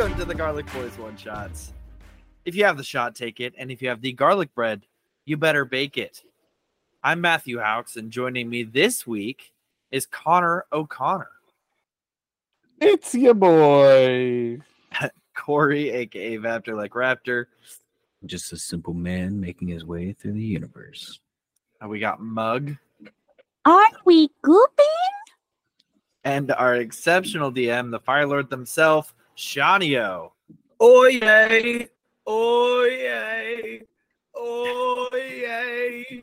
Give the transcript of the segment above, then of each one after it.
Welcome to the Garlic Boys One Shots. If you have the shot, take it. And if you have the garlic bread, you better bake it. I'm Matthew Haux, and joining me this week is Connor O'Connor. It's your boy. Corey, aka Vaptor like Raptor. Just a simple man making his way through the universe. And we got Mug Aren't we gooping? and our exceptional DM, the Fire Lord himself, Shawnio. Oye, oye, oye.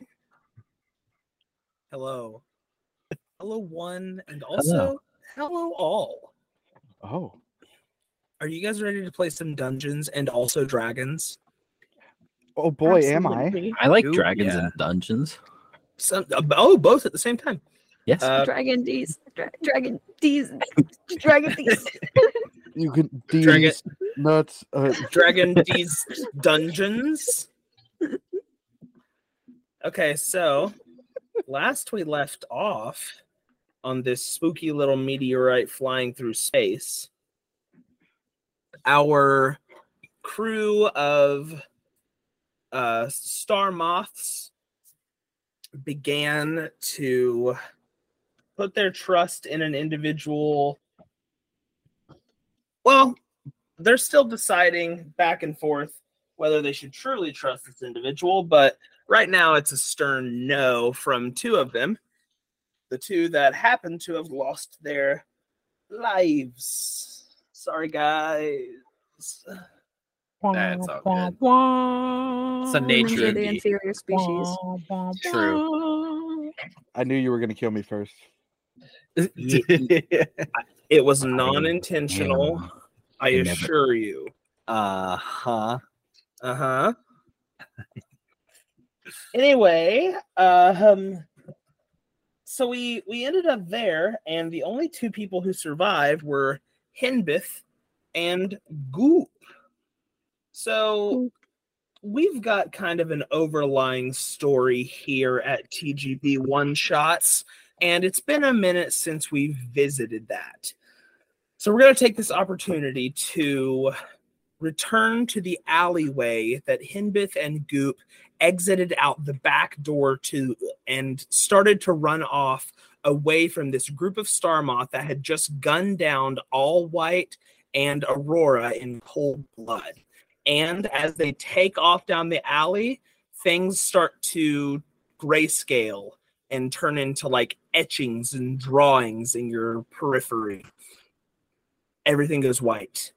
Hello. Hello, one, and also hello, all. Oh, Are you guys ready to play some Dungeons and also Dragons? oh boy, am I? I like Ooh, dragons yeah. and dungeons. Some, uh, oh, both at the same time. Yes. Uh, Dragon D's. Dra- Dragon D's. Dragon D's. You can these Dragon- nuts. Uh, Dragon D's Dungeons. Okay, so last we left off on this spooky little meteorite flying through space, our crew of uh, star moths began to put their trust in an individual. Well, they're still deciding back and forth whether they should truly trust this individual, but right now it's a stern no from two of them. The two that happen to have lost their lives. Sorry, guys. That's all good. It's the nature of the the inferior species. true. I knew you were gonna kill me first. It was non intentional, Damn. I I never- assure you. uh huh. Uh huh. anyway, uh, um, so we we ended up there, and the only two people who survived were Hinbith and Guup. So we've got kind of an overlying story here at TGB One Shots, and it's been a minute since we've visited that. So we're going to take this opportunity to return to the alleyway that Hinbith and Guup exited out the back door to and started to run off away from this group of Starmoth that had just gunned down All White and Aurora in cold blood. And as they take off down the alley, things start to grayscale and turn into like etchings and drawings in your periphery. Everything goes white.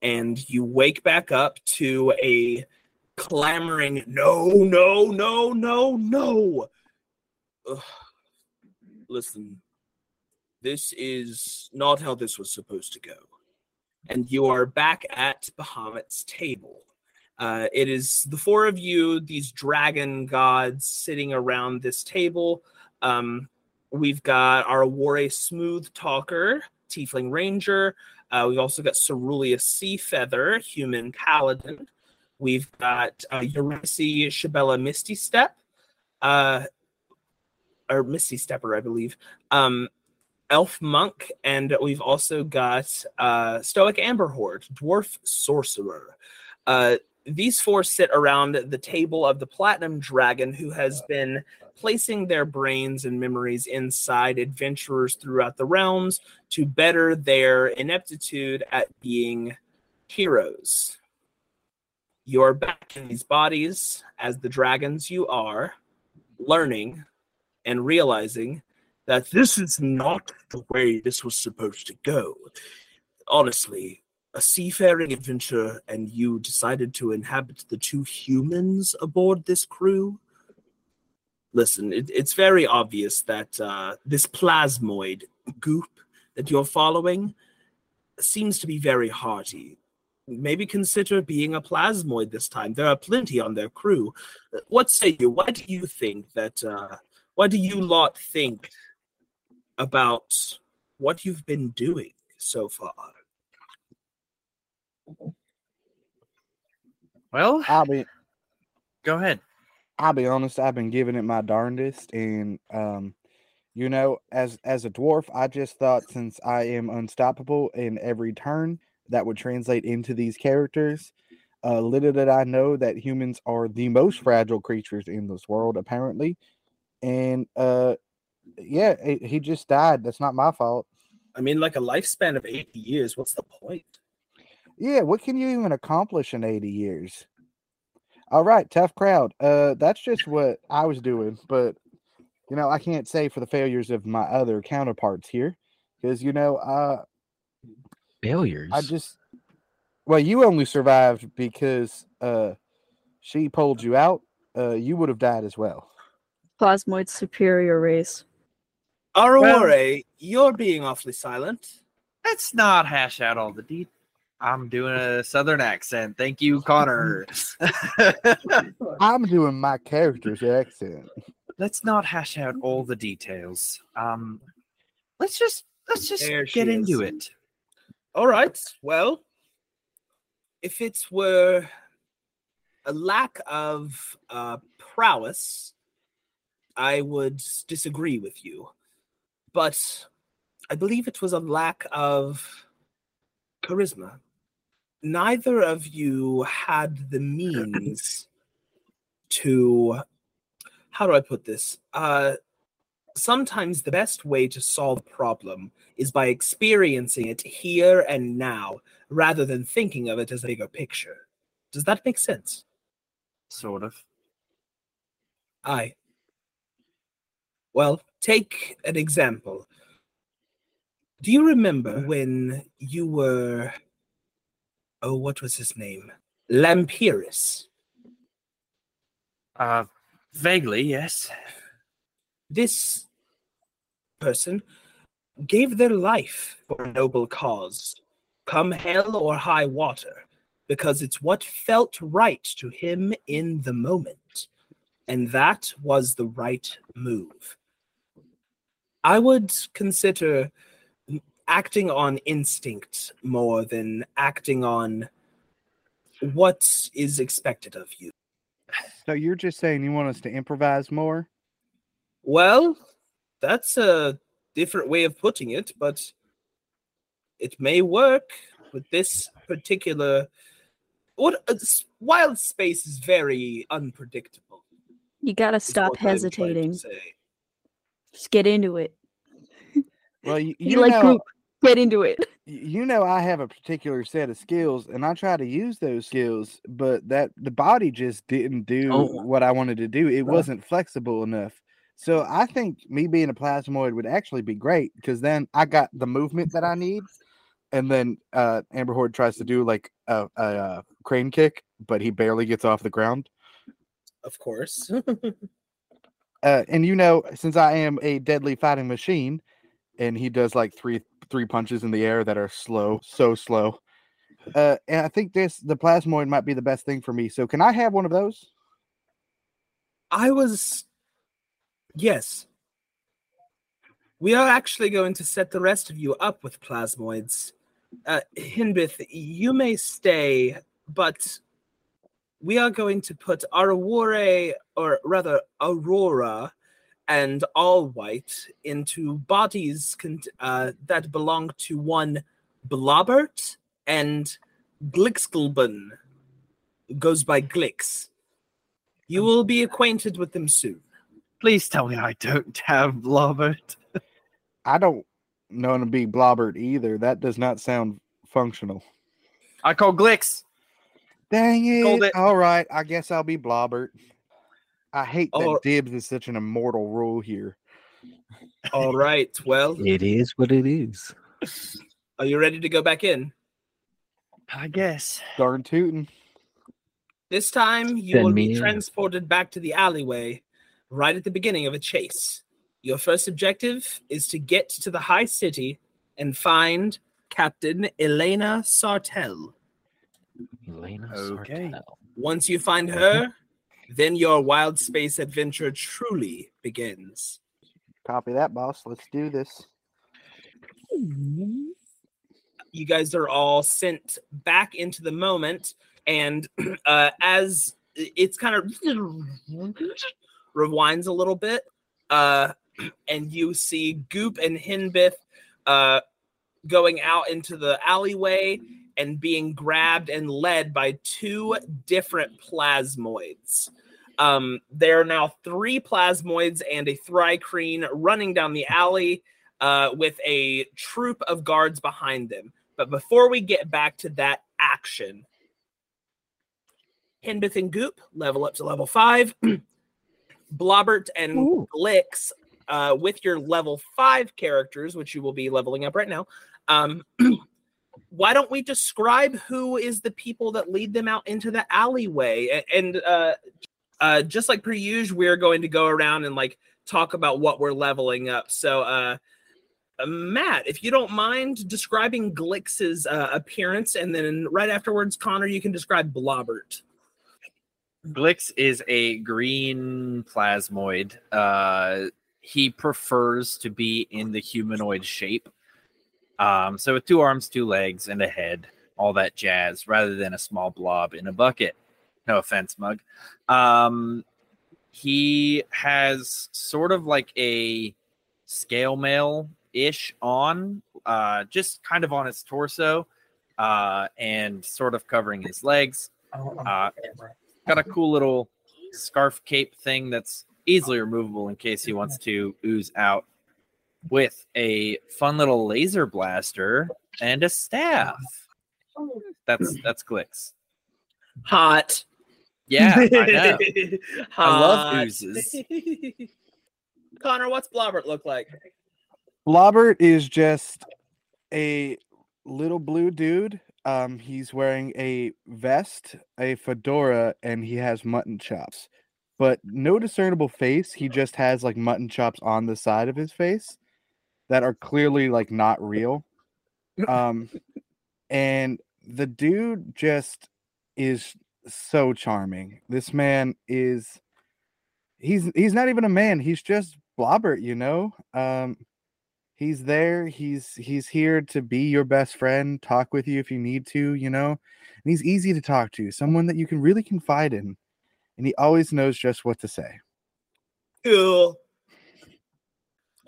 And you wake back up to a clamoring no no no no no. Ugh. listen this is not how this was supposed to go. And you are back at bahamut's table. Uh, it is the four of you these dragon gods sitting around this table. Um, we've got our Aware smooth talker tiefling ranger uh, we've also got Cerulean Sea Feather, human paladin. We've got uh, Eurydice Shabella Misty Step, uh, or Misty Stepper, I believe. Um, Elf Monk, and we've also got uh, Stoic Amber Horde, Dwarf Sorcerer. These four sit around the table of the Platinum Dragon, who has been placing their brains and memories inside adventurers throughout the realms to better their ineptitude at being heroes. You are back in these bodies as the dragons you are, learning and realizing that this is not the way this was supposed to go. Honestly, a seafaring adventure and you decided to inhabit the two humans aboard this crew. Listen, it, it's very obvious that uh, this plasmoid Guup that you're following seems to be very hearty. Maybe consider being a plasmoid this time. There are plenty on their crew. What say you? Why do you think that? Uh, why do you lot think about what you've been doing so far? Well, I'll be go ahead. I'll be honest, I've been giving it my darndest and um you know, as as a dwarf, I just thought since I am unstoppable in every turn that would translate into these characters. Uh, little did I know that humans are the most fragile creatures in this world, apparently. And uh, yeah, he he just died. That's not my fault. I mean, like a lifespan of 80 years. What's the point? Yeah, what can you even accomplish in 80 years? All right, tough crowd. Uh that's just what I was doing, but you know, I can't say for the failures of my other counterparts here because you know, uh Failures. I just well, you only survived because uh she pulled you out. Uh you would have died as well. Plasmoid superior race. Aurora, you're being awfully silent. Let's not hash out all the details. I'm doing a southern accent. Thank you, Connor. I'm doing my character's accent. let's not hash out all the details. Um, let's just let's just There she get into is. it. All right. Well, if it were a lack of uh, prowess, I would disagree with you. But I believe it was a lack of charisma. Neither of you had the means to, how do I put this? Uh, sometimes the best way to solve a problem is by experiencing it here and now rather than thinking of it as a bigger picture. Does that make sense? Sort of. Aye. Well, take an example. Do you remember when you were. Oh, what was his name? Lampiris. Uh, vaguely, yes. This person gave their life for a noble cause, come hell or high water, because it's what felt right to him in the moment. And that was the right move. I would consider acting on instinct more than acting on what is expected of you. So you're just saying you want us to improvise more? Well, that's a different way of putting it, but it may work with this particular. What uh, wild space is very unpredictable. You gotta stop what I'm trying to hesitating. say. Just get into it. Well, you, You, you like know. Get into it. you know I have a particular set of skills and I try to use those skills, but that the body just didn't do Oh. what I wanted to do. It wasn't flexible enough. So I think me being a plasmoid would actually be great because then I got the movement that I need. And then uh Amber Horde tries to do like a, a, uh crane kick, but he barely gets off the ground. Of course. Uh, and you know, since I am a deadly fighting machine, and he does like three three punches in the air that are slow, so slow. Uh, and I think this the plasmoid might be the best thing for me. So can I have one of those? I was. Yes. We are actually going to set the rest of you up with plasmoids. Uh, Hinbith, you may stay, but we are going to put Aurora, or rather Aurora, and All White into bodies con- uh, that belong to one Blobbert and Glixglbon, goes by Glix. You will be acquainted with them soon. Please tell me I don't have Blobbert. I don't know to be blobbert either. That does not sound functional. I call Glix. Dang it! It. All right, I guess I'll be blobbert. I hate that Oh. dibs is such an immortal rule here. All right. Well, It is what it is. are you ready to go back in? I guess. Darn tootin'. This time, you Send will be in. transported back to the alleyway right at the beginning of a chase. Your first objective is to get to the high city and find Captain Elena Sartell. Elena Okay. Sartell. Once you find her, then your wild space adventure truly begins. Copy that, boss. Let's do this. you guys are all sent back into the moment and uh, as it's kind of rewinds a little bit uh, and you see Guup and hinbith uh, going out into the alleyway and being grabbed and led by two different plasmoids. Um, there are now three plasmoids and a Thri-kreen running down the alley uh, with a troop of guards behind them. But before we get back to that action, Hinbith and Guup level up to level five. Blobbert and Ooh. Glix uh, with your level five characters, which you will be leveling up right now. Um, why don't we describe who is the people that lead them out into the alleyway? And uh, uh, just like per usual, we're going to go around and like talk about what we're leveling up. So, uh, Matt, if you don't mind describing Glix's uh, appearance, and then right afterwards, Connor, you can describe Blobbert. Glix is a green plasmoid. Uh, he prefers to be in the humanoid shape. Um, so with two arms, two legs, and a head, all that jazz, rather than a small blob in a bucket. No offense, Mug. Um, he has sort of like a scale mail ish on, uh, just kind of on his torso, uh, and sort of covering his legs. Uh, got a cool little scarf cape thing that's easily removable in case he wants to ooze out with a fun little laser blaster and a staff. That's that's Glix. Hot. Yeah, I know. I love oozes. Connor, what's Blobbert look like? Blobbert is just a little blue dude. Um, he's wearing a vest, a fedora, and he has mutton chops. But no discernible face. He just has like mutton chops on the side of his face that are clearly like not real. Um, and the dude just is so charming. This man is he's he's not even a man. He's just Blobbert, you know. Um, he's there. He's he's here to be your best friend, talk with you if you need to, you know. And he's easy to talk to, someone that you can really confide in, and he always knows just what to say. Cool.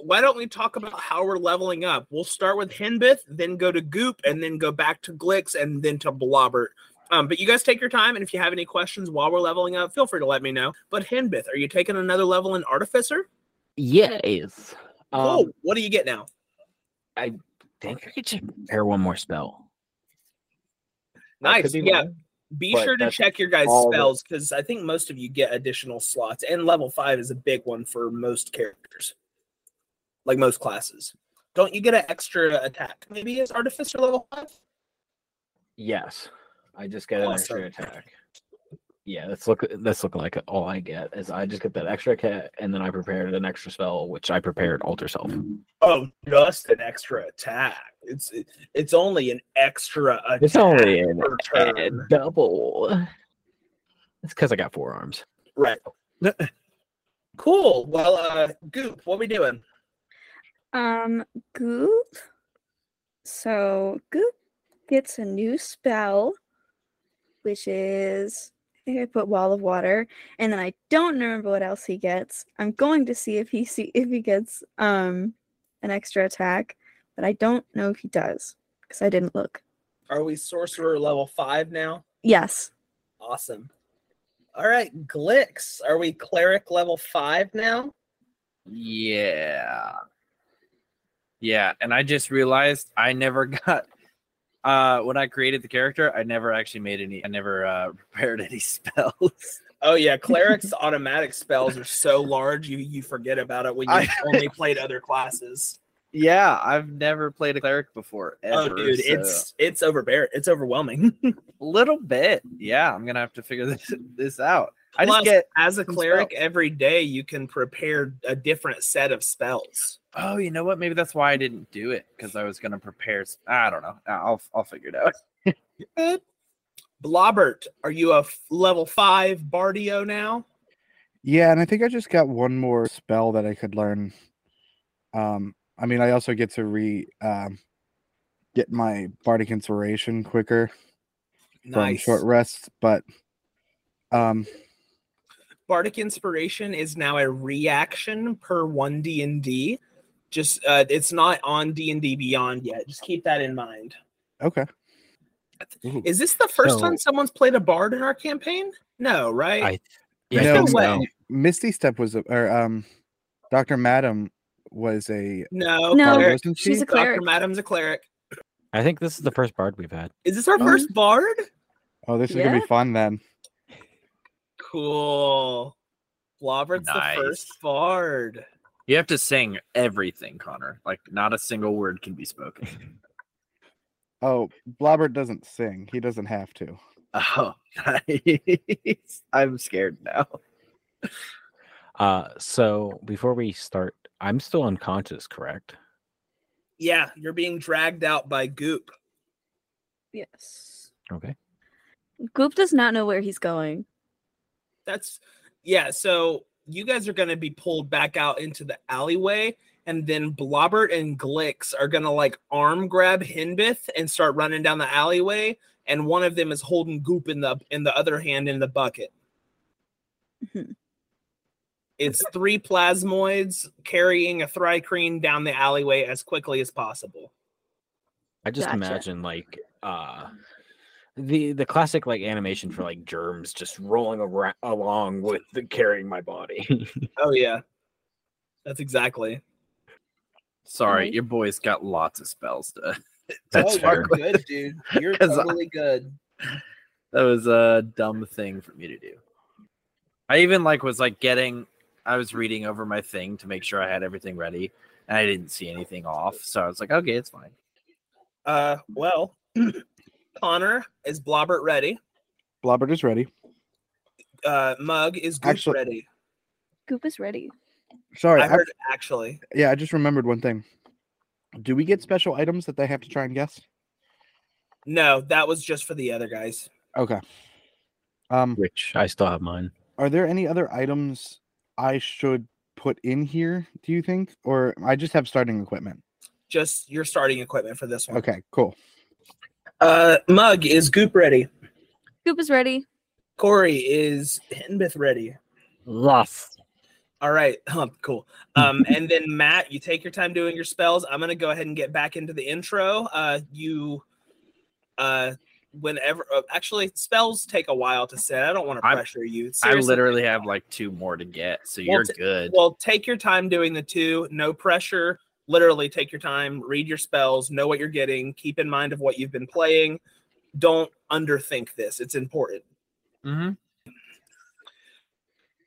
Why don't we talk about how we're leveling up? We'll start with Hinbith, then go to Guup, and then go back to Glix, and then to Blobbert. Um, but you guys take your time, and if you have any questions while we're leveling up, feel free to let me know. But Hinbith, are you taking another level in Artificer? Yes. oh, Um, what do you get now? I think I could just prepare one more spell. Nice. be Yeah. wrong, Be sure to check your guys' spells because I think most of you get additional slots, and level five is a big one for most characters, like most classes. Don't you get an extra attack? Maybe it's Artificer level five. Yes. I just get an extra attack. Yeah, that's look that's look like all I get is I just get that extra attack and then I prepared an extra spell, which I prepared alter self. Oh, just an extra attack. It's it- it's only an extra attack It's only an a double. It's because I got four arms. Right. cool. Well, uh, Guup, what we doing? Um, Guup. So Guup gets a new spell, which is I think I put Wall of Water, and then I don't remember what else he gets. I'm going to see if he see if he gets um an extra attack, but I don't know if he does because I didn't look. Are we sorcerer level five now? Yes. Awesome. All right, Glix. Are we cleric level five now? Yeah. Yeah, and I just realized I never got uh when I created the character, I never actually made any I never uh prepared any spells. Oh yeah, cleric's automatic spells are so large you you forget about it when you I- only played other classes. yeah, I've never played a cleric before. Oh dude, so- it's it's overbear it's overwhelming. a little bit. Yeah, I'm gonna have to figure this this out. I Plus, just get as a cleric spells. every day you can prepare a different set of spells. oh, you know what? Maybe that's why I didn't do it because I was gonna prepare. I don't know. I'll I'll figure it out. Blobbert, are you a f- level five Bardio now? Yeah, and I think I just got one more spell that I could learn. Um, I mean, I also get to re um, get my bardic inspiration quicker from short rests, but um, Bardic Inspiration is now a reaction per one D and D. Just uh, it's not on D and D Beyond yet. Just keep that in mind. okay. Ooh. Is this the first So- time someone's played a bard in our campaign? No, right? I yeah, No, I think way. so. Misty Step was a, or um, Doctor Madam was a no, No, cleric. wasn't she? she's a Dr. cleric. Madam's a cleric. I think this is the first bard we've had. Is this our Oh. first bard? Oh, this is gonna be fun then. Cool. Blobbert's Nice. the first bard. You have to sing everything, Connor. Like not a single word can be spoken. Oh, Blobbert doesn't sing. He doesn't have to. Oh, nice. I'm scared now. Uh, so before we start, I'm still unconscious, correct? Yeah, you're being dragged out by Guup. Yes. Okay. Guup does not know where he's going. That's yeah. So you guys are going to be pulled back out into the alleyway, and then Blobbert and Glix are going to like arm grab Hinbith and start running down the alleyway. And one of them is holding Guup in the in the other hand in the bucket. Mhm. It's three plasmoids carrying a Thri-kreen down the alleyway as quickly as possible. I just Gotcha. imagine like uh the the classic like animation for like germs just rolling around along with the carrying my body. Oh yeah, that's exactly. Sorry, Right. your boy's got lots of spells to. That's oh, fair. you're good, dude. You're 'Cause I- totally good. That was a dumb thing for me to do. I even like was like getting. I was reading over my thing to make sure I had everything ready, and I didn't see anything off. So I was like, okay, it's fine. Uh, well, Connor is Blobbert ready. Blobbert is ready. Uh, Mug is Guup Actually- ready. Guup is ready. Sorry, I I- heard actually. yeah, I just remembered one thing. Do we get special items that they have to try and guess? No, that was just for the other guys. Okay. Um, Which I still have mine. are there any other items I should put in here? Do you think, or I just have starting equipment? Just your starting equipment for this one. Okay, cool. Uh, Mug is Guup ready. Guup is ready. Corey is Hinbith ready. Lost. All right, huh, cool. Um, and then Matt, you take your time doing your spells. I'm gonna go ahead and get back into the intro. Uh, you, uh, whenever uh, actually spells take a while to set. I don't want to I'm- pressure you. I literally have like two more to get, so Well, you're t- good. Well, take your time doing the two. No pressure. Literally, take your time. Read your spells. Know what you're getting. Keep in mind of what you've been playing. Don't underthink this. It's important. hmm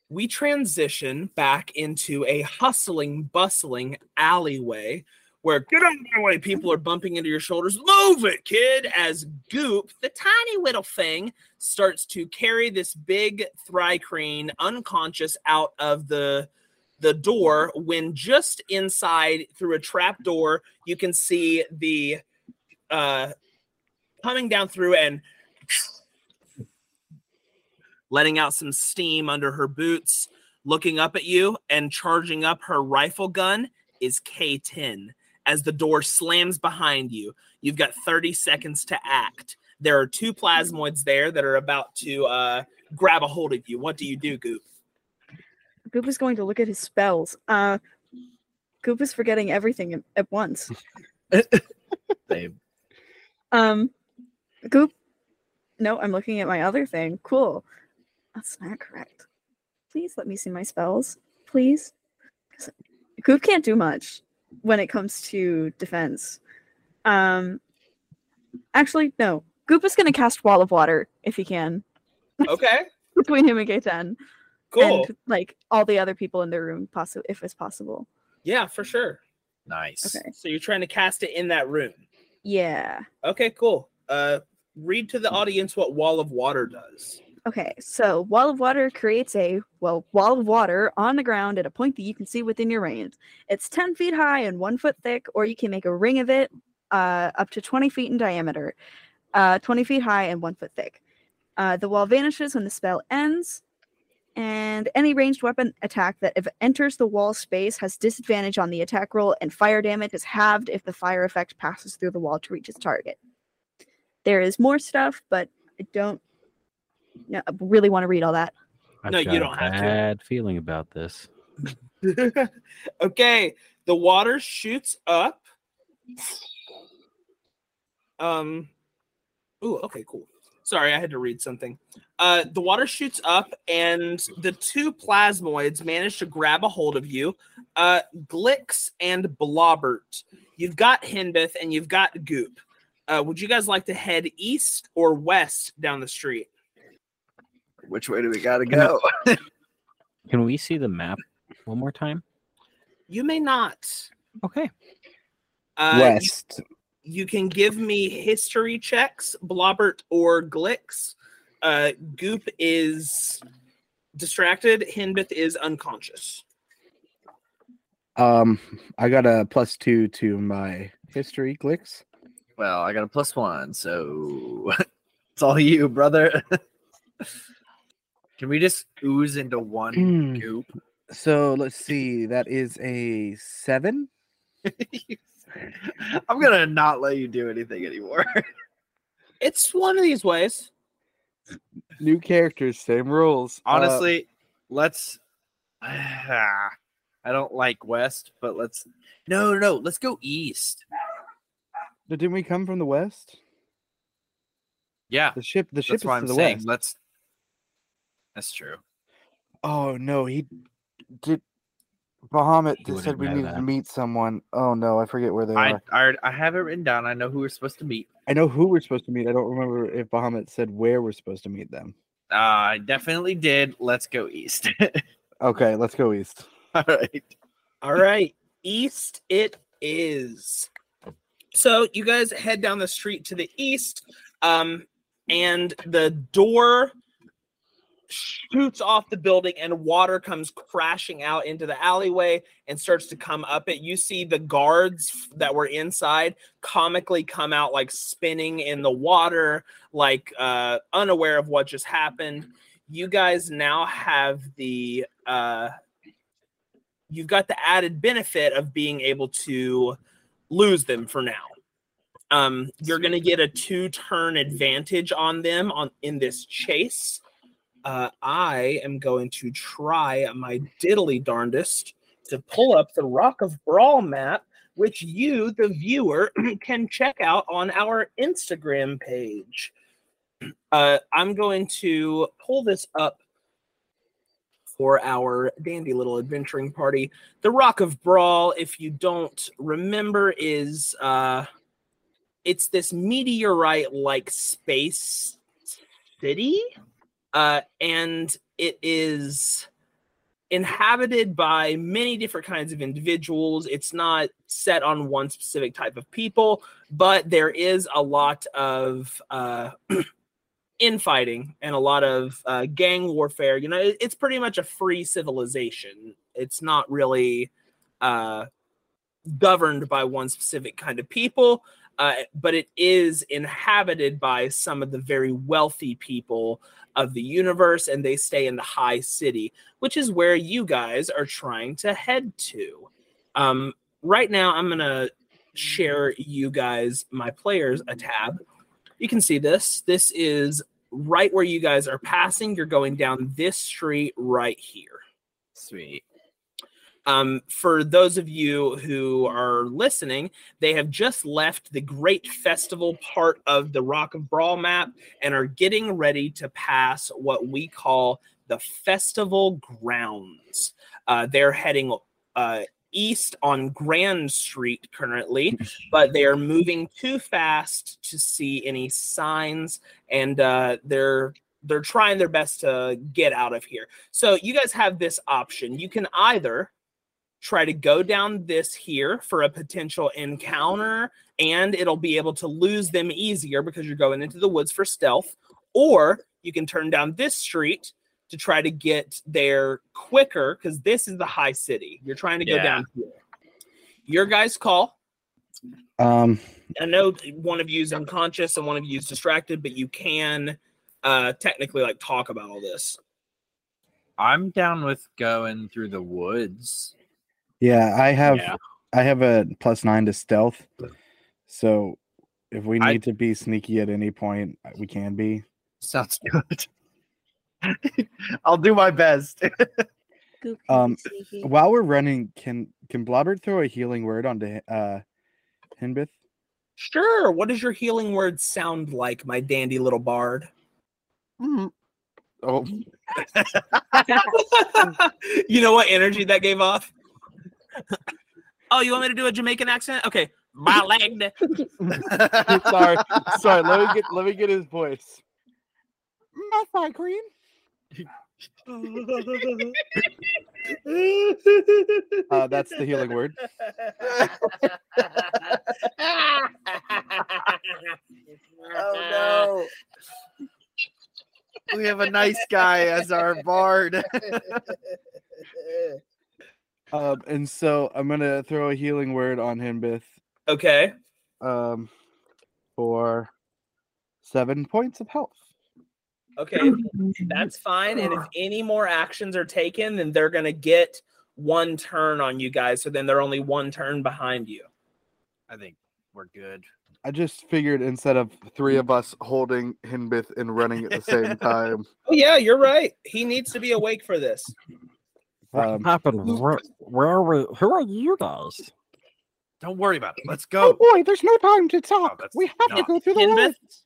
we transition back into a hustling, bustling alleyway where get out of my way, people are bumping into your shoulders. Move it, kid! As Guup, the tiny little thing, starts to carry this big Thri-kreen unconscious out of the the door when just inside through a trap door you can see the uh coming down through and letting out some steam under her boots, looking up at you and charging up her rifle gun is K10. As the door slams behind you, you've got 30 seconds to act. There are two plasmoids there that are about to uh, grab a hold of you. What do you do, Guup? Guup is going to look at his spells. Uh, Guup is forgetting everything at, at once. They Um, Guup. No, I'm looking at my other thing. Cool. That's not correct. Please let me see my spells, Please. Guup can't do much when it comes to defense. Um, actually, no. Guup is going to cast Wall of Water if he can Okay, between him and K10, cool. and like all the other people in the room, possible if it's possible. yeah, for sure. nice. Okay. So you're trying to cast it in that room. Yeah. Okay, cool. Uh, read to the audience what Wall of Water does. Okay, so wall of water creates a well wall of water on the ground at a point that you can see within your range. It's ten feet high and one foot thick, or you can make a ring of it uh, up to twenty feet in diameter, uh, twenty feet high and one foot thick. Uh, the wall vanishes when the spell ends, and any ranged weapon attack that if enters the wall space has disadvantage on the attack roll, and fire damage is halved if the fire effect passes through the wall to reach its target. There is more stuff, but I don't no, I really want to read all that. I've No, you got a don't have to. Bad feeling about this. okay, the water shoots up. Um, Ooh, okay, cool. Sorry, I had to read something. Uh, the water shoots up, and the two plasmoids manage to grab a hold of you. Uh, Glix and Blobbert. You've got Hinbith and you've got Guup. Uh, would you guys like to head east or west down the street? Which way do we gotta go? Can we see the map one more time? You may not. Okay. Uh, West. you can give me history checks, Blobbert or Glix. Uh, Guup is distracted. Hinbith is unconscious. Um, I got a plus two to my history clicks. well, I got a plus one, so it's all you, brother. Can we just ooze into one Hmm. goop? So let's see. That is a seven. I'm gonna not let you do anything anymore. It's one of these ways. New characters, same rules. Uh, Honestly, let's. I don't like west, but let's. No, no, no. Let's go east. but didn't we come from the west? Yeah, The ship. The ship that's is what I'm the saying. west. Let's. That's true. Oh no, he did. Bahamut just said we know needed to meet someone. Oh no, I forget where they I, are. I I have it written down. I know who we're supposed to meet. I know who we're supposed to meet. I don't remember if Bahamut said where we're supposed to meet them. Uh, I definitely did. Let's go east. Okay, let's go east. All right. All right, east it is. So you guys head down the street to the east, um, and the door shoots off the building, and water comes crashing out into the alleyway and starts to come up it. You see the guards that were inside comically come out like spinning in the water, like uh, unaware of what just happened. You guys now have the uh, you've got the added benefit of being able to lose them for now. Um, you're going to get a two turn advantage on them on in this chase. Uh, I am going to try my diddly darndest to pull up the Rock of Bral map, which you, the viewer, can check out on our Instagram page. Uh, I'm going to pull this up for our dandy little adventuring party. The Rock of Bral, if you don't remember, is uh it's this meteorite like space city. Uh and it is inhabited by many different kinds of individuals. It's not set on one specific type of people, but there is a lot of uh infighting and a lot of uh, gang warfare. You know, it- it's pretty much a free civilization. It's not really uh, governed by one specific kind of people, uh, but it is inhabited by some of the very wealthy people of the universe, and they stay in the high city, which is where you guys are trying to head to. Um, right now, I'm gonna share you guys my players a tab you can see this. This is right where you guys are passing. You're going down this street right here. Sweet. Um, for those of you who are listening, they have just left the Great Festival part of the Rock of Bral map and are getting ready to pass what we call the Festival Grounds. Uh, they're heading uh, east on Grand Street currently, but they are moving too fast to see any signs, and uh, they're they're trying their best to get out of here. So you guys have this option. You can either try to go down this here for a potential encounter and it'll be able to lose them easier because you're going into the woods for stealth. Or you can turn down this street to try to get there quicker because this is the high city. You're trying to go Yeah. down here. Your guys call? Um, i know one of you is unconscious and one of you is distracted but you can uh technically like talk about all this. I'm down with going through the woods. Yeah, I have Yeah. I have a plus nine to stealth. So if we I- need to be sneaky at any point, uh, we can be. Sounds good. I'll do my best. Um, can be sneaky. While we're running, can can Blobbert throw a healing word onto uh Hinbith? Sure. What does your healing word sound like, my dandy little bard? Mm. Oh, you know what energy that gave off? Oh, you want me to do a Jamaican accent? Okay. My leg. sorry, sorry. Let me get let me get his voice. My thigh cream. Uh, that's the healing word. oh no. We have a nice guy as our bard. Um, and so I'm gonna throw a healing word on him, Bith. Okay. Um, for seven points of health. Okay. That's fine. And if any more actions are taken, then they're going to get one turn on you guys. So then they're only one turn behind you. I think we're good. I just figured instead of three of us holding Hinbith and running at the same time, Oh, yeah, you're right. He needs to be awake for this. What Um, happened? Where, where are we? Who are you guys? Don't worry about it. Let's go. oh go. boy, there's no time to Oh, talk. that's we have to go through the Hinbith, woods.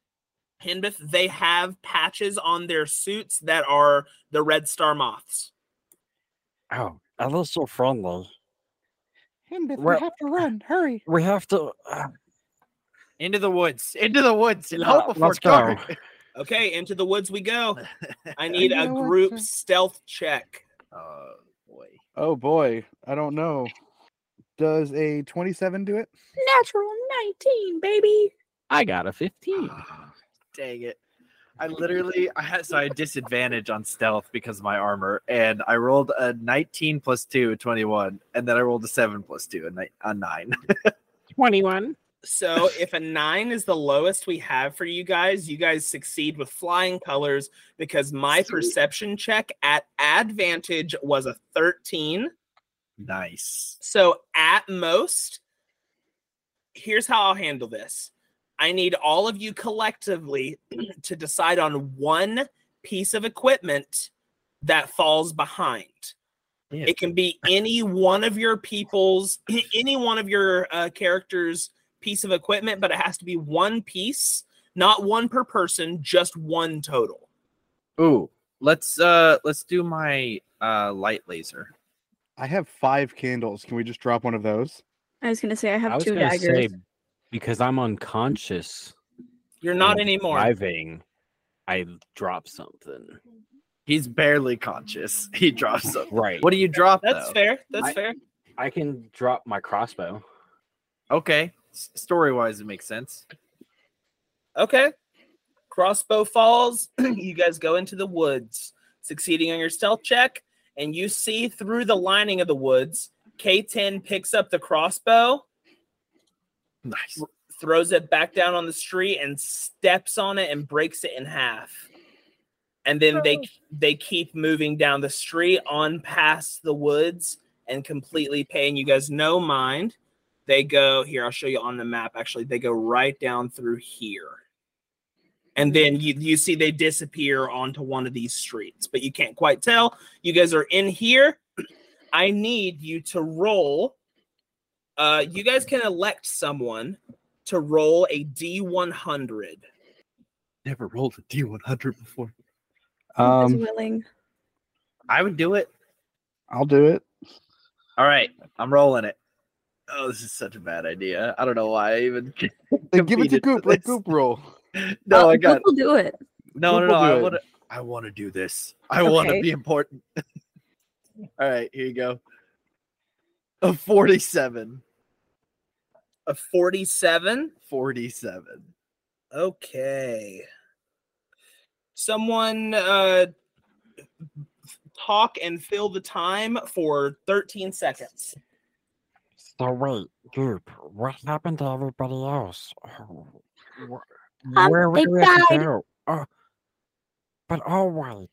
Hinbith, they have patches on their suits that are the red star moths. Oh, that is so friendly. Hinbith, Well- we have to run. Hurry. We have to. Uh, Into the woods. Into the woods. And Yeah, hope before let's go. dark. Okay, into the woods we go. I need a You know what, group sir? stealth check. Oh boy. Oh boy, I don't know. Does a 27 do it? Natural 19, baby. I got a 15. Ah, dang it. I literally I had so I had disadvantage on stealth because of my armor, and I rolled a 19 plus 2, 21, and then I rolled a 7 plus 2, a, ni- a 9. 21. So if a nine is the lowest we have for you guys, you guys succeed with flying colors because my Sweet. perception check at advantage was a 13. nice. So at most, here's how I'll handle this. I need all of you collectively to decide on one piece of equipment that falls behind. Yeah. It can be any one of your people's, any one of your uh, characters' piece of equipment, but it has to be one piece, not one per person, just one total. Ooh, let's uh let's do my uh light laser. I have five candles. Can we just drop one of those? I was gonna say I have I two daggers. say because I'm unconscious. You're not anymore. Driving, I drop something. He's barely conscious. He drops something. Right. What do you drop That's though? fair. That's I- fair. I can drop my crossbow. Okay. Story wise, it makes sense. Okay. Crossbow falls. you guys go into the woods, succeeding on your stealth check, and you see through the lining of the woods. K10 picks up the crossbow, Nice. throws it back down on the street, and steps on it and breaks it in half. And then they oh. they keep moving down the street on past the woods and completely paying you guys no mind. They go here. I'll show you on the map. Actually, they go right down through here, and then you you see they disappear onto one of these streets, but you can't quite tell. You guys are in here. I need you to roll. Uh, you guys can elect someone to roll a D100. Never rolled a D100 before. Um, Um, willing. I would do it. I'll do it. All right, I'm rolling it. Oh, this is such a bad idea. I don't know why I even. Then give it to competed for Guup. Let. Guup roll. No, Uh, I got Guup will do it. no, no, Guup no. will do I want to. I want to do this. I want to be important. All right, here you go. A 47. A 47. 47. Okay. Someone uh talk and fill the time for 13 seconds. So wait, Guup, what happened to everybody else? Oh, wh- Um, Where they do to died. go? Oh, but all right.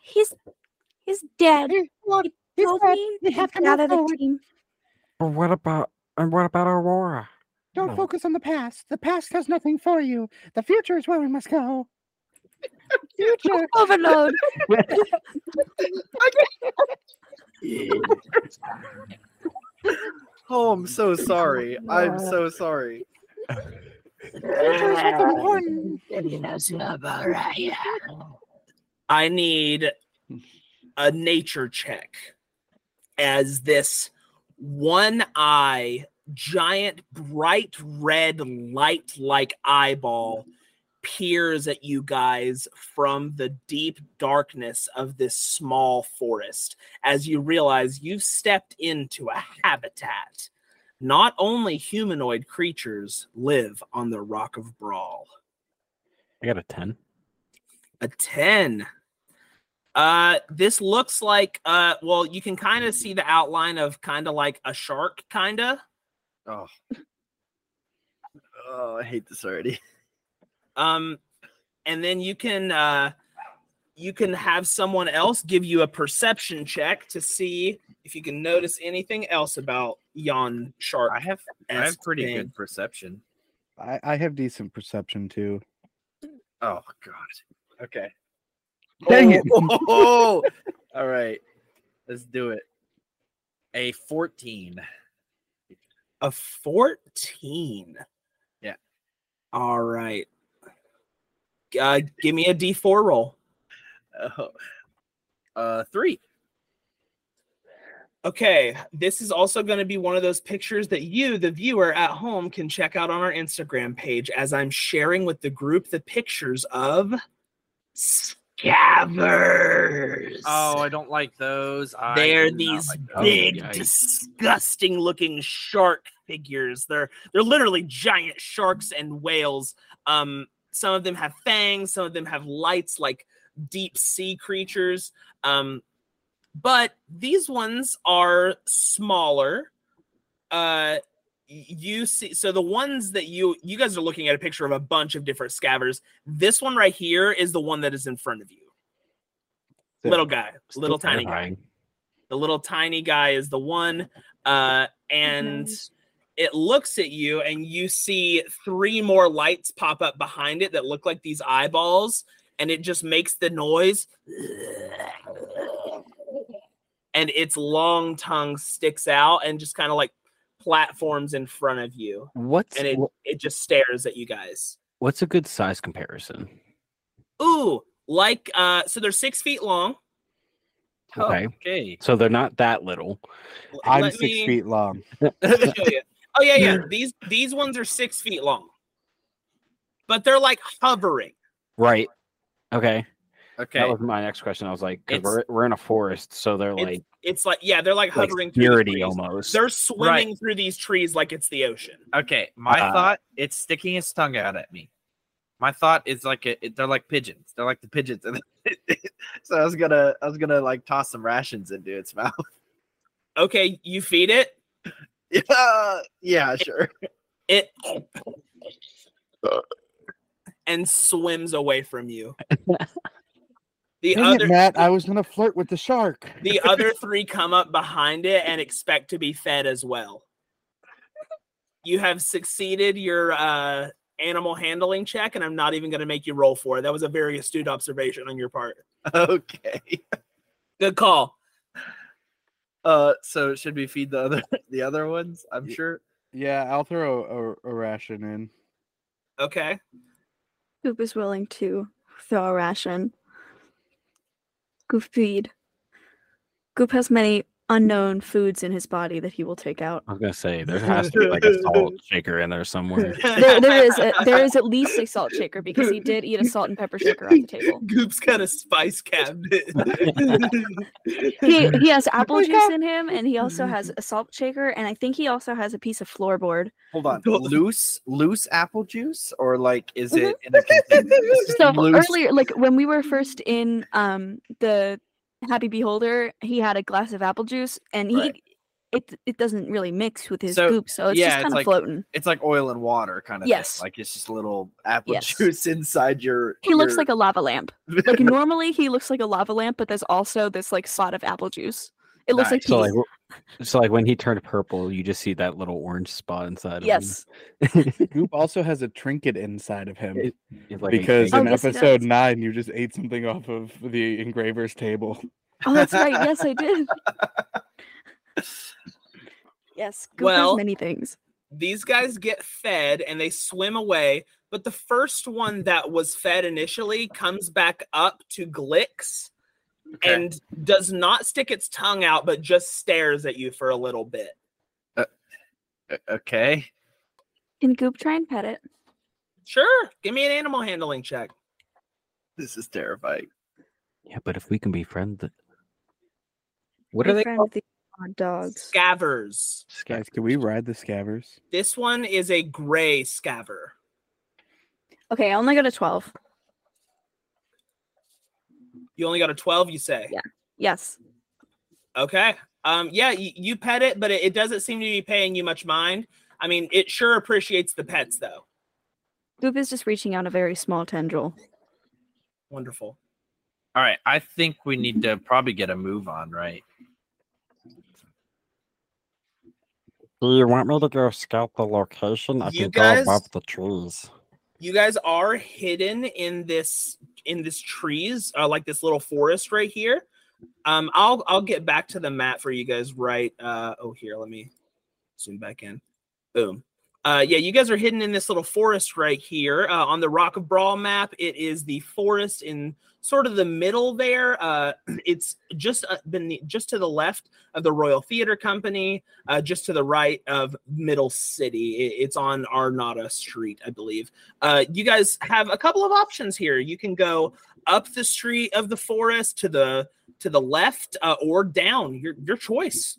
He's he's dead. What? He He's dead. me to have to get out of the team. but what about and what about Aurora? Don't No. focus on the past. The past has nothing for you. The future is where we must go. Future. Overload. Oh, I'm so sorry. I'm so sorry. I need a nature check as this one eye, giant, bright red light like eyeball peers at you guys from the deep darkness of this small forest as you realize you've stepped into a habitat. Not only humanoid creatures live on the Rock of Bral. I got a 10. A 10. Uh this looks like uh well you can kind of see the outline of kind of like a shark kind of. Oh. Oh, I hate this already. Um and then you can uh you can have someone else give you a perception check to see if you can notice anything else about yon shark. I have I have pretty good perception. I, I have decent perception too. Oh god. Okay. Dang it. Oh, all right. Let's do it. A 14. A 14. Yeah. All right. Uh, give me a d4 roll. Oh. Uh 3. Okay, this is also going to be one of those pictures that you, the viewer at home, can check out on our Instagram page as I'm sharing with the group the pictures of scavvers. Oh, I don't like those. I they're these like big, yikes. disgusting looking shark figures. They're they're literally giant sharks and whales. Um, some of them have fangs, some of them have lights like deep sea creatures. Um, but these ones are smaller. Uh, you see, so the ones that you you guys are looking at a picture of a bunch of different scavvers. This one right here is the one that is in front of you. Sick. Little guy, little tiny guy the little tiny guy is the one uh and it looks at you and you see three more lights pop up behind it that look like these eyeballs and it just makes the noise and its long tongue sticks out and just kind of like platforms in front of you What's and it wh- it just stares at you guys what's a good size comparison? ooh like uh so they're six feet long Okay. Okay. So they're not that little. L- I'm six me- feet long. Let me show you. Oh yeah, yeah. These these ones are six feet long, but they're like hovering. Right. Okay. Okay. That was my next question. I was like, because we're, we're in a forest, so they're It's like, it's like yeah, they're like like hovering through the trees. almost. They're swimming through these trees like it's the ocean. Okay, my Uh, thought it's sticking its tongue out at me. My thought is like a, it- they're like pigeons. They're like the pigeons. And so I was gonna I was gonna like toss some rations into its mouth. Okay, you feed it. Yeah, yeah, sure. It and swims away from you. The Dang other it, Matt. I was gonna flirt with the shark. the other three come up behind it and expect to be fed as well. You have succeeded your uh, animal handling check, and I'm not even going to make you roll for it. That was a very astute observation on your part. Okay. Good call. Uh, so should we feed the other the other ones? I'm Ye- sure. Yeah, I'll throw a, a ration in. Okay. Guup is willing to throw a ration. Guup feed. Guup has many unknown foods in his body that he will take out. I was gonna say there has to be like a salt shaker in there somewhere. There, there is a, there is at least a salt shaker because he did eat a salt and pepper shaker at the table. Guup's got a spice cabinet. He he has apple juice in him, and he also has a salt shaker, and I think he also has a piece of floorboard. Hold on. loose loose apple juice or like is it in a container? So Loose- earlier, like when we were first in um the Happy Beholder, he had a glass of apple juice, and he Right. it it doesn't really mix with his So, Guup, so it's yeah, just kind of like- floating. It's like oil and water kind of Yes. thing. Like it's just a little apple Yes. juice inside your He looks like a lava lamp. Like normally he looks like a lava lamp, but there's also this like spot of apple juice. It looks like Nice. So like, so like when he turned purple, you just see that little orange spot inside. yes. Of him. Guup also has a trinket inside of him It- like a because Oh, in yes, episode does. nine you just ate something off of the engraver's table. Oh, that's right. Yes, I did. Yes, Guup Well- has many things. these guys get fed and they swim away, but the first one that was fed initially comes back up to Glix Okay. and does not stick its tongue out, but just stares at you for a little bit. O- okay. Can Guup try and pet it? Sure, give me an animal handling check. This is terrifying. Yeah, but if we can befriend the. What are they called? the dogs. Scavvers. Guys, can we ride the scavvers? This one is a gray scavver. Okay, I only got a 12. You only got a 12, you say? Yeah. Yes. Okay. Um, yeah, you, you pet it, but it, it doesn't seem to be paying you much mind. I mean, it sure appreciates the pets, though. Guup is just reaching out a very small tendril. Wonderful. All right. I think we need to probably get a move on, right? Do you want me to go scout the location? I You can guys- go above the trees. You guys are hidden in this in this trees uh, like this little forest right here. Um i'll i'll get back to the map for you guys right uh oh here let me zoom back in. Boom uh yeah you guys are hidden in this little forest right here uh, on the Rock of Bral map it is the forest in sort of the middle there uh it's just uh, been just to the left of the royal theater company uh just to the right of middle city It- it's on arnada street i believe uh, you guys have a couple of options here. You can go up the street of the forest to the to the left or down. Your your choice.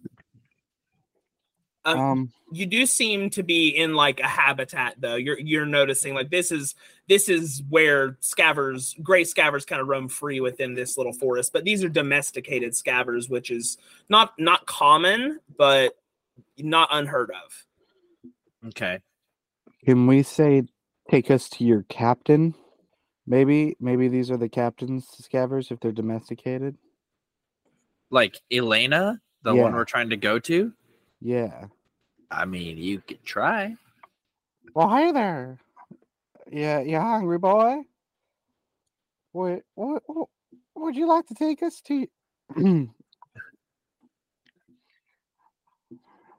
Um, Um, you do seem to be in like a habitat though. You're you're noticing like this is this is where scavvers, gray scavvers, kind of roam free within this little forest. But these are domesticated scavvers, which is not not common, but not unheard of. Okay. can we say take us to your captain? Maybe, maybe these are the captain's scavvers if they're domesticated. Like Elena, the one we're trying to go to. Yeah. I mean, you could try. Well, hey there. Yeah, you hungry boy? What, what, what would you like to take us to? oh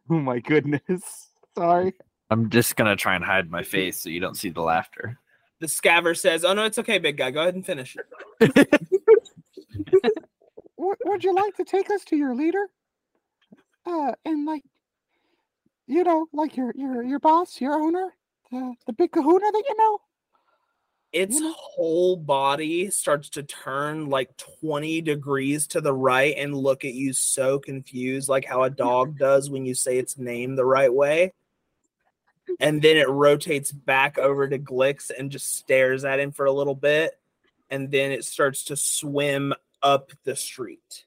my goodness. Sorry. I'm just gonna try and hide my face so you don't see the laughter. The scavver says, "Oh no, it's okay, big guy. Go ahead and finish." Would, would you like to take us to your leader? Uh, and like, you know, like your your your boss, your owner, the the big Kahuna that you know. its know- whole body starts to turn like 20 degrees to the right and look at you so confused like how a dog does when you say its name the right way. And then it rotates back over to glix and just stares at him for a little bit and then it starts to swim up the street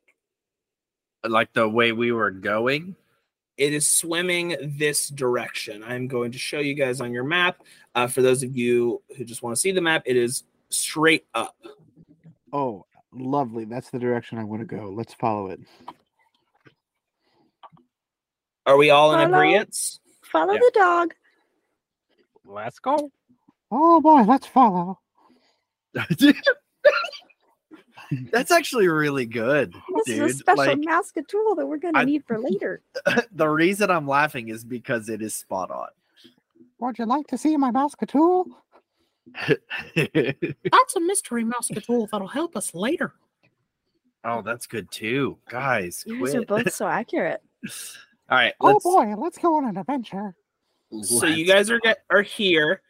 Like the way we were going. it is swimming this direction. I'm going to show you guys on your map. Uh, for those of you who just want to see the map, it is straight up. Oh, lovely. That's the direction I want to go. Let's follow it. Are we all in agreement? Follow Yeah. the dog. Let's go. Oh boy, let's follow. That's actually really good, This dude. is a special like mask tool that we're gonna I- need for later. the reason I'm laughing is because it is spot on. Would you like to see my mask tool? That's a mystery tool that'll help us later. oh, that's good too, guys. You guys are both so accurate. All right, Oh boy, let's go on an adventure. So you let's guys are get, are here.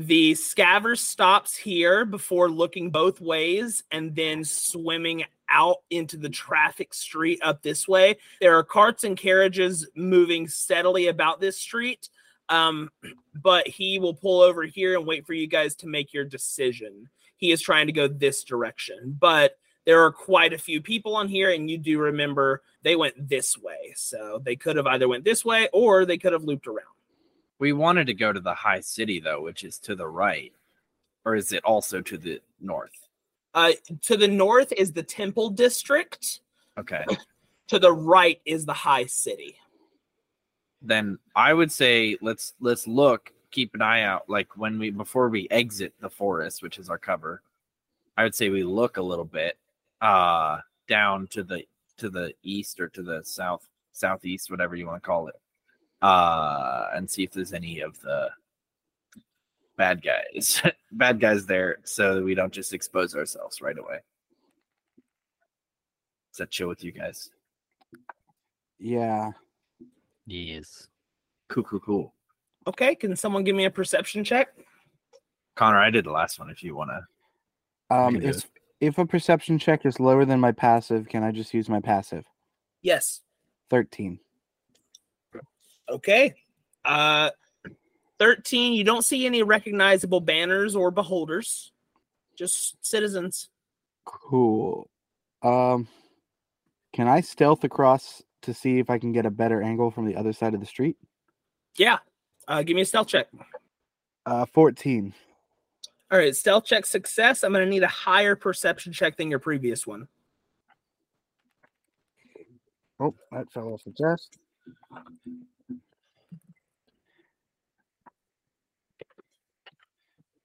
The scavver stops here before looking both ways and then swimming out into the traffic street up this way. There are carts and carriages moving steadily about this street. Um, but he will pull over here and wait for you guys to make your decision. He is trying to go this direction, but there are quite a few people on here, and you do remember they went this way. So they could have either went this way or they could have looped around. We wanted to go to the high city though, which is to the right, or is it also to the north? Uh, to the north is the Temple District. Okay, To the right is the High City. then I would say let's let's look, keep an eye out, like when we before we exit the forest, which is our cover. I would say we look a little bit uh down to the to the east or to the south southeast, whatever you want to call it. Uh, and see if there's any of the bad guys, bad guys there, so that we don't just expose ourselves right away. Is that chill with you guys? Yeah. Yes. Cool, cool, cool. Okay, can someone give me a perception check? Connor, I did the last one. If you want to, Um, if, if a perception check is lower than my passive, can I just use my passive? Yes. 13. Okay. Uh 13, you don't see any recognizable banners or beholders. Just citizens. Cool. Um, can I stealth across to see if I can get a better angle from the other side of the street? Yeah. Uh give me a stealth check. Uh, 14. All right, stealth check success. I'm going to need a higher perception check than your previous one. Oh, that fell off the chest.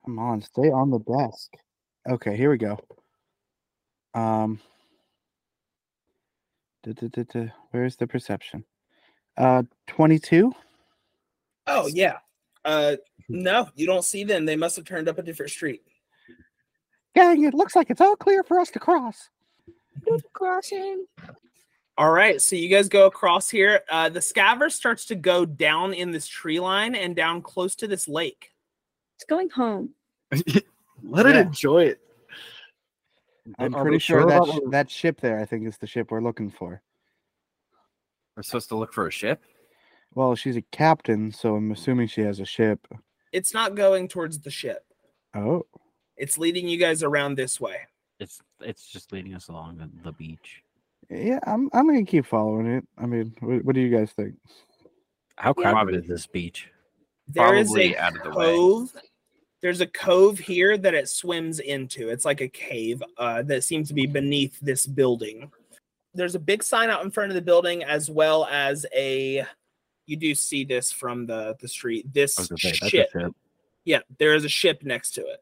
Come on, stay on the desk. Okay, here we go. Um, duh, duh, duh, duh, where's the perception? Uh, 22. Oh, yeah. Uh no, you don't see them. They must have turned up a different street. Gang, it looks like it's all clear for us to cross. Crossing. All right, so you guys go across here. Uh the scavver starts to go down in this tree line and down close to this lake. It's going home. let it Yeah. enjoy it. I'm Are pretty sure, sure that, sh- that ship there, I think, is the ship we're looking for. We're supposed to look for a ship. Well, she's a captain, so I'm assuming she has a ship. It's not going towards the ship. Oh, It's leading you guys around this way. It's it's just leading us along the, the beach. yeah. I'm I'm gonna keep following it. I mean, what, what do you guys think? How Yeah. crowded is this beach? There is a out of the way. cove. There's a cove here that it swims into. It's like a cave uh, that seems to be beneath this building. There's a big sign out in front of the building, as well as a. You do see this from the the street. This say, ship. ship. Yeah, there is a ship next to it.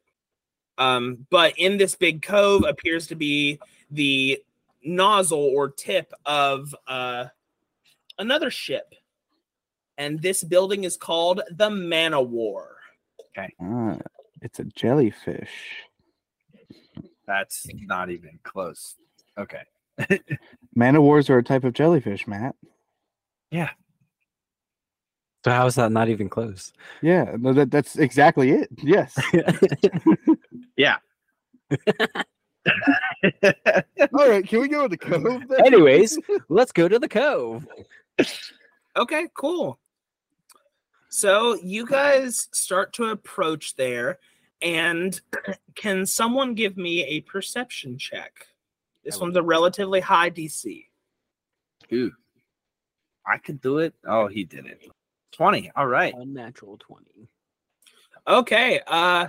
Um, but in this big cove appears to be the nozzle or tip of uh, another ship. And this building is called the Mana War. Ah, it's a jellyfish. That's not even close. Okay. Man wars are a type of jellyfish, Matt. Yeah. So how is that not even close? Yeah, no, that, that's exactly it. Yes. Yeah. All right, can we go to the cove? then? Anyways, let's go to the cove. Okay, cool. So you guys start to approach there, and can someone give me a perception check? This one's a relatively high DC. Ooh. I could do it. Oh, he did it. 20. All right. Unnatural 20. Okay, uh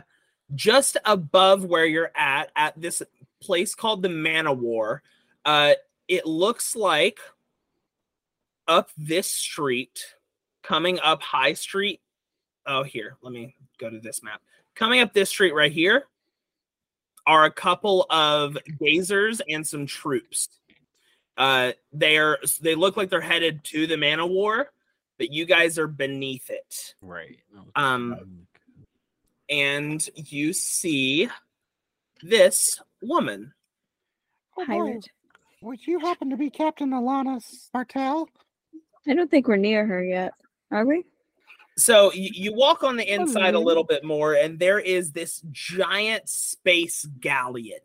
just above where you're at at this place called the Mana War, uh it looks like up this street, coming up High Street. Oh, here, let me go to this map. Coming up this street right here are a couple of gazers and some troops. Uh they are they look like they're headed to the Mana War, but you guys are beneath it. Right. Um, and you see this woman. Oh. Pirate. Would you happen to be Captain Alana Spartel? I don't think we're near her yet. Are we? So you, you walk on the inside a little bit more, and there is this giant space galleon.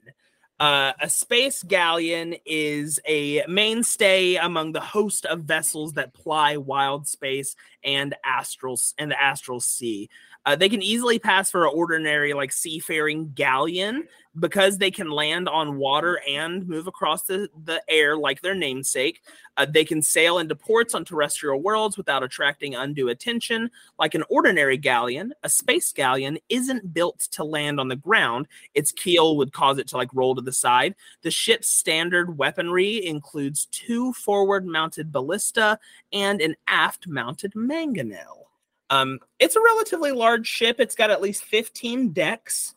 Uh, a space galleon is a mainstay among the host of vessels that ply wild space and astral and the astral sea. Uh, they can easily pass for an ordinary like seafaring galleon because they can land on water and move across the, the air like their namesake. Uh, they can sail into ports on terrestrial worlds without attracting undue attention. Like an ordinary galleon, a space galleon isn't built to land on the ground. Its keel would cause it to like roll to the side. The ship's standard weaponry includes two forward mounted ballista and an aft mounted mangonel. Um, it's a relatively large ship. It's got at least 15 decks.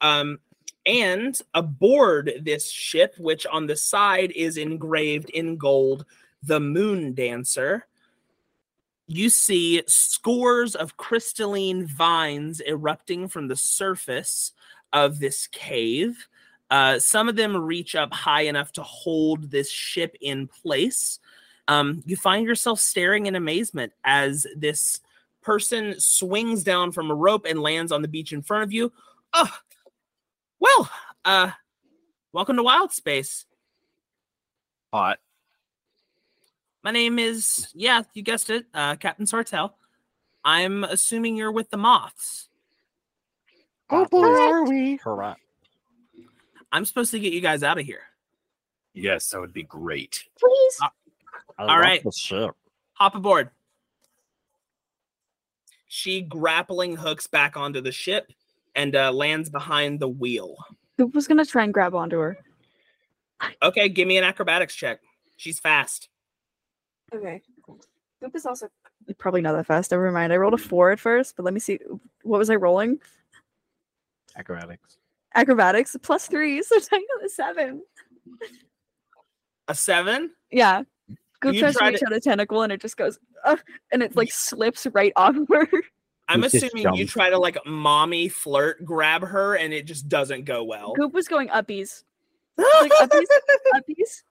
Um, and aboard this ship, which on the side is engraved in gold, the Moon Dancer, you see scores of crystalline vines erupting from the surface of this cave. Uh, some of them reach up high enough to hold this ship in place. Um, you find yourself staring in amazement as this person swings down from a rope and lands on the beach in front of you. Oh, well, uh, welcome to Wild Space. Hot. My name is, yeah, you guessed it, uh, Captain Sartell. I'm assuming you're with the Moths. Oh boy, are we? Correct. I'm supposed to get you guys out of here. Yes, that would be great. Please. I All love right. The ship. Hop aboard. She grappling hooks back onto the ship and uh, lands behind the wheel. Guup was gonna try and grab onto her. Okay, give me an acrobatics check. She's fast. Okay. Guup is also probably not that fast. Never mind. I rolled a four at first, but let me see. What was I rolling? Acrobatics. Acrobatics plus three, so technically seven. A seven? Yeah. Guup You tries to reach it- out a tentacle and it just goes, uh, and it like slips right off of her. I'm You just assuming you try to like mommy flirt grab her and it just doesn't go well. Guup was going uppies. Like uppies, uppies,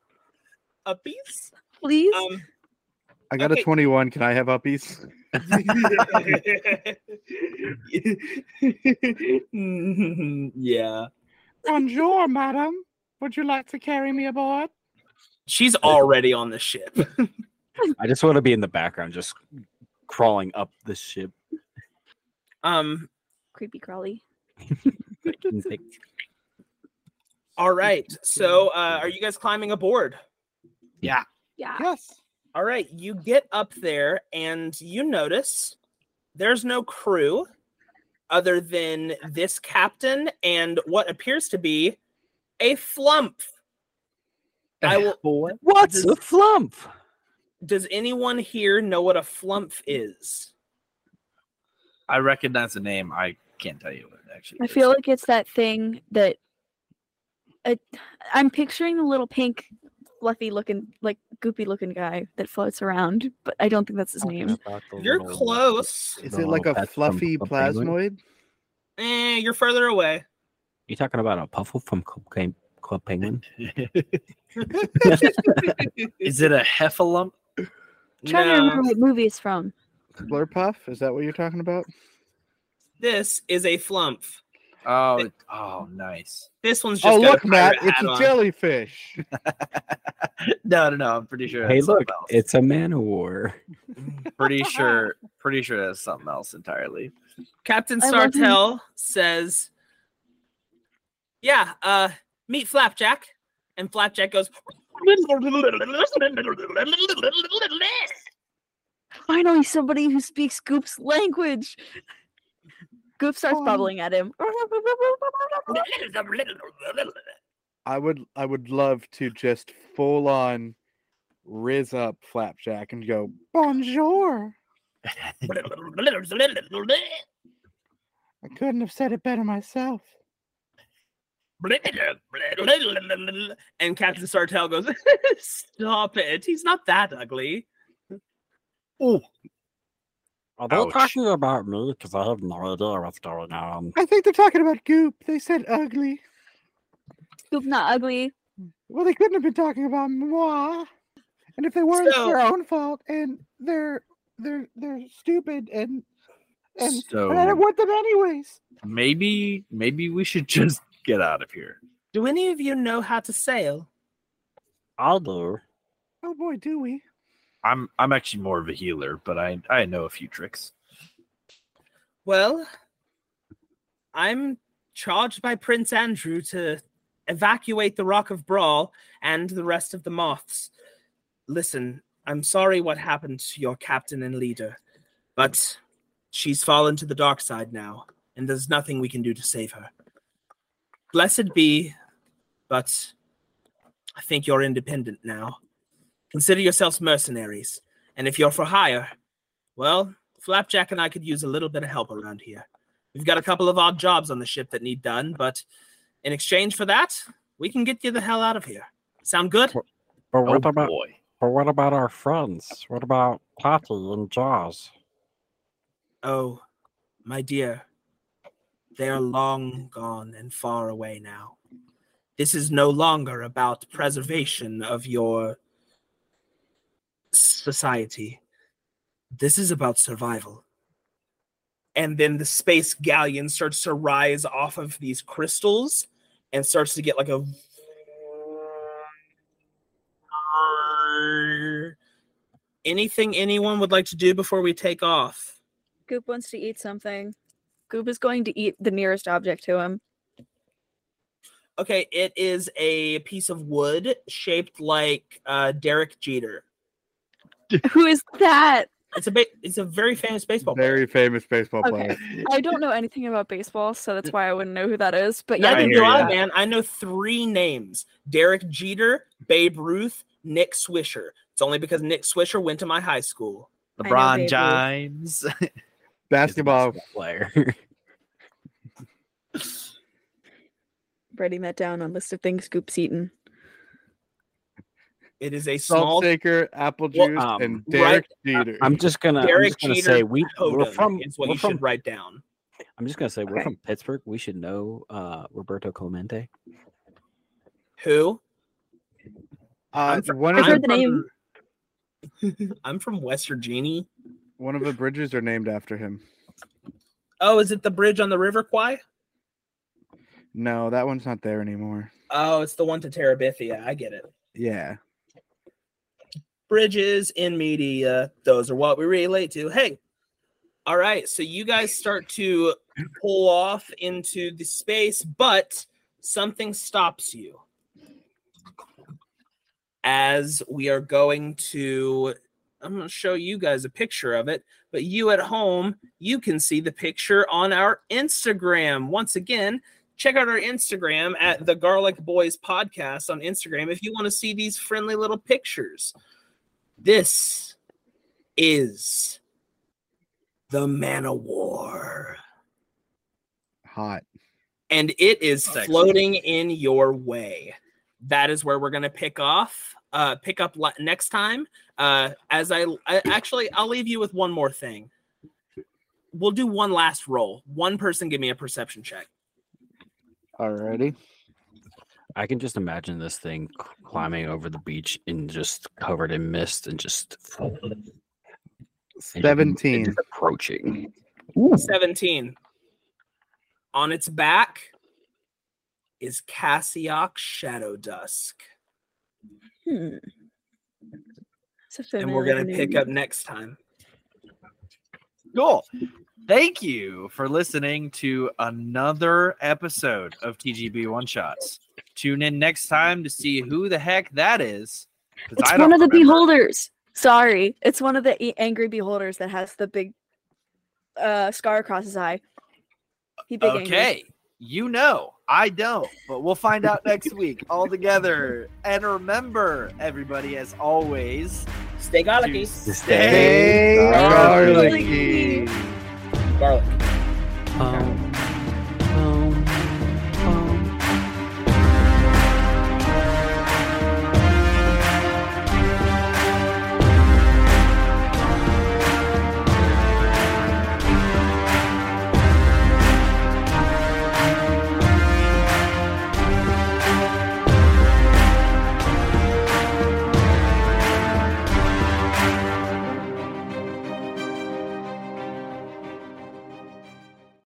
Uppies? please. Um, I got Okay. a 21. Can I have uppies? yeah. Bonjour, madam. Would you like to carry me aboard? She's already on the ship. I just want to be in the background, just crawling up the ship. Um, Creepy crawly. all right. So uh are you guys climbing aboard? Yeah. Yeah. Yes. All right, you get up there and you notice there's no crew other than this captain and what appears to be a flumph. I will What's Does- a flumph? Does anyone here know what a flumph is? I recognize the name. I can't tell you what it actually. I is. feel like it's that thing that I, I'm picturing the little pink, fluffy looking, like goopy looking guy that floats around, but I don't think that's his name. You're close. Is it like a fluffy Club Penguin? plasmoid? Eh, you're further away. You talking about a puffle from Club, Cam- Club Penguin? is it a heffalump? trying to remember what movie it's from. Slurpuff? Is that what you're talking about? this is a flumph. Oh, it- oh, nice. This one's just Oh, got a look, Matt. pirate It's hat a on. jellyfish. no, no, no. I'm pretty sure. hey, that's something look, else. it's a man of war. pretty sure. Pretty sure that's something else entirely. Captain I love him. Sartell says, "Yeah, uh, meet Flapjack." And Flapjack goes, Finally, somebody who speaks Guup's language. Guup starts Oh. bubbling at him. I would I would love to just full on riz up Flapjack and go, Bonjour. I couldn't have said it better myself. And Captain Sartell goes, "Stop it! He's not that ugly." Oh. Are they Ouch. talking about me? Because I have no idea what's going on. I think they're talking about Guup. They said ugly. Guup not ugly. Well, they couldn't have been talking about moi. And if they were, it's So- their own fault. And they're they're they're stupid and and, and I don't want them anyways. maybe, maybe we should just get out of here. Do any of you know how to sail? I do. Oh boy, do we? I'm, I'm actually more of a healer, but I, I know a few tricks. Well, I'm charged by Prince Andru to evacuate the Rock of Bral and the rest of the moths. Listen, I'm sorry what happened to your captain and leader, but she's fallen to the dark side now, and there's nothing we can do to save her. Blessed be, but I think you're independent now. Consider yourselves mercenaries, and if you're for hire, well, Flapjack and I could use a little bit of help around here. We've got a couple of odd jobs on the ship that need done, but in exchange for that, we can get you the hell out of here. Sound good? But Oh what about boy. but what about our friends? What about party and Jaws. Oh, my dear, they are long gone and far away now. This is no longer about preservation of your society. This is about survival. And then the space galleon starts to rise off of these crystals and starts to get like a anything anyone would like to do before we take off Guup wants to eat something. Guup is going to eat the nearest object to him. okay it is a piece of wood shaped like uh derek jeter Who is that? it's a ba- it's a very famous baseball player Very famous baseball Okay. player. I don't know anything about baseball, so that's why I wouldn't know who that is. But Neither yeah, I do hear I, man. I know three names: Derek Jeter, Babe Ruth, Nick Swisher. It's only because Nick Swisher went to my high school. LeBron James. He's a Basketball. player. writing that down on list of things Guup's eaten. It is a Salt small shaker, apple Well, juice, um, and right- Derek Jeter. I'm just gonna, I'm just gonna Jeter say we, we're from, is what we're you from should write down. I'm just gonna say we're from Pittsburgh. We should know uh, Roberto Clemente. Who? uh, I'm fr- one I've of heard the, the name. I'm from West Virginia. One of the bridges are named after him. Oh, is it the bridge on the River Kwai? No, that one's not there anymore. Oh, it's the one to Terabithia. I get it. Yeah. bridges in media those are what we relate to hey all right so you guys start to pull off into the space but something stops you as we are going to i'm going to show you guys a picture of it but you at home you can see the picture on our instagram once again check out our instagram at the garlic boys podcast on instagram if you want to see these friendly little pictures this is the Man of War, Hot. and it is Sexy. floating in your way. That is where we're gonna pick off. Uh, pick up le- next time. Uh, as I, I actually, I'll leave you with one more thing. We'll do one last roll. One person give me a perception check. Alrighty. I can just imagine this thing climbing over the beach and just covered in mist and just and just- and 17. just approaching. 17. On its back is Cassiok Shadow Dusk. Hmm. And we're going to pick up next time. Cool. Thank you for listening to another episode of TGB One Shots. Tune in next time to see who the heck that is. It's I one of the remember. beholders. Sorry, it's one of the angry beholders that has the big uh scar across his eye. He big angry. Okay. You know, I don't, but we'll find out next week all together. And remember, everybody, as always, Stay to garlicky. stay Hey, garlicky. garlicky. Garlic. Um,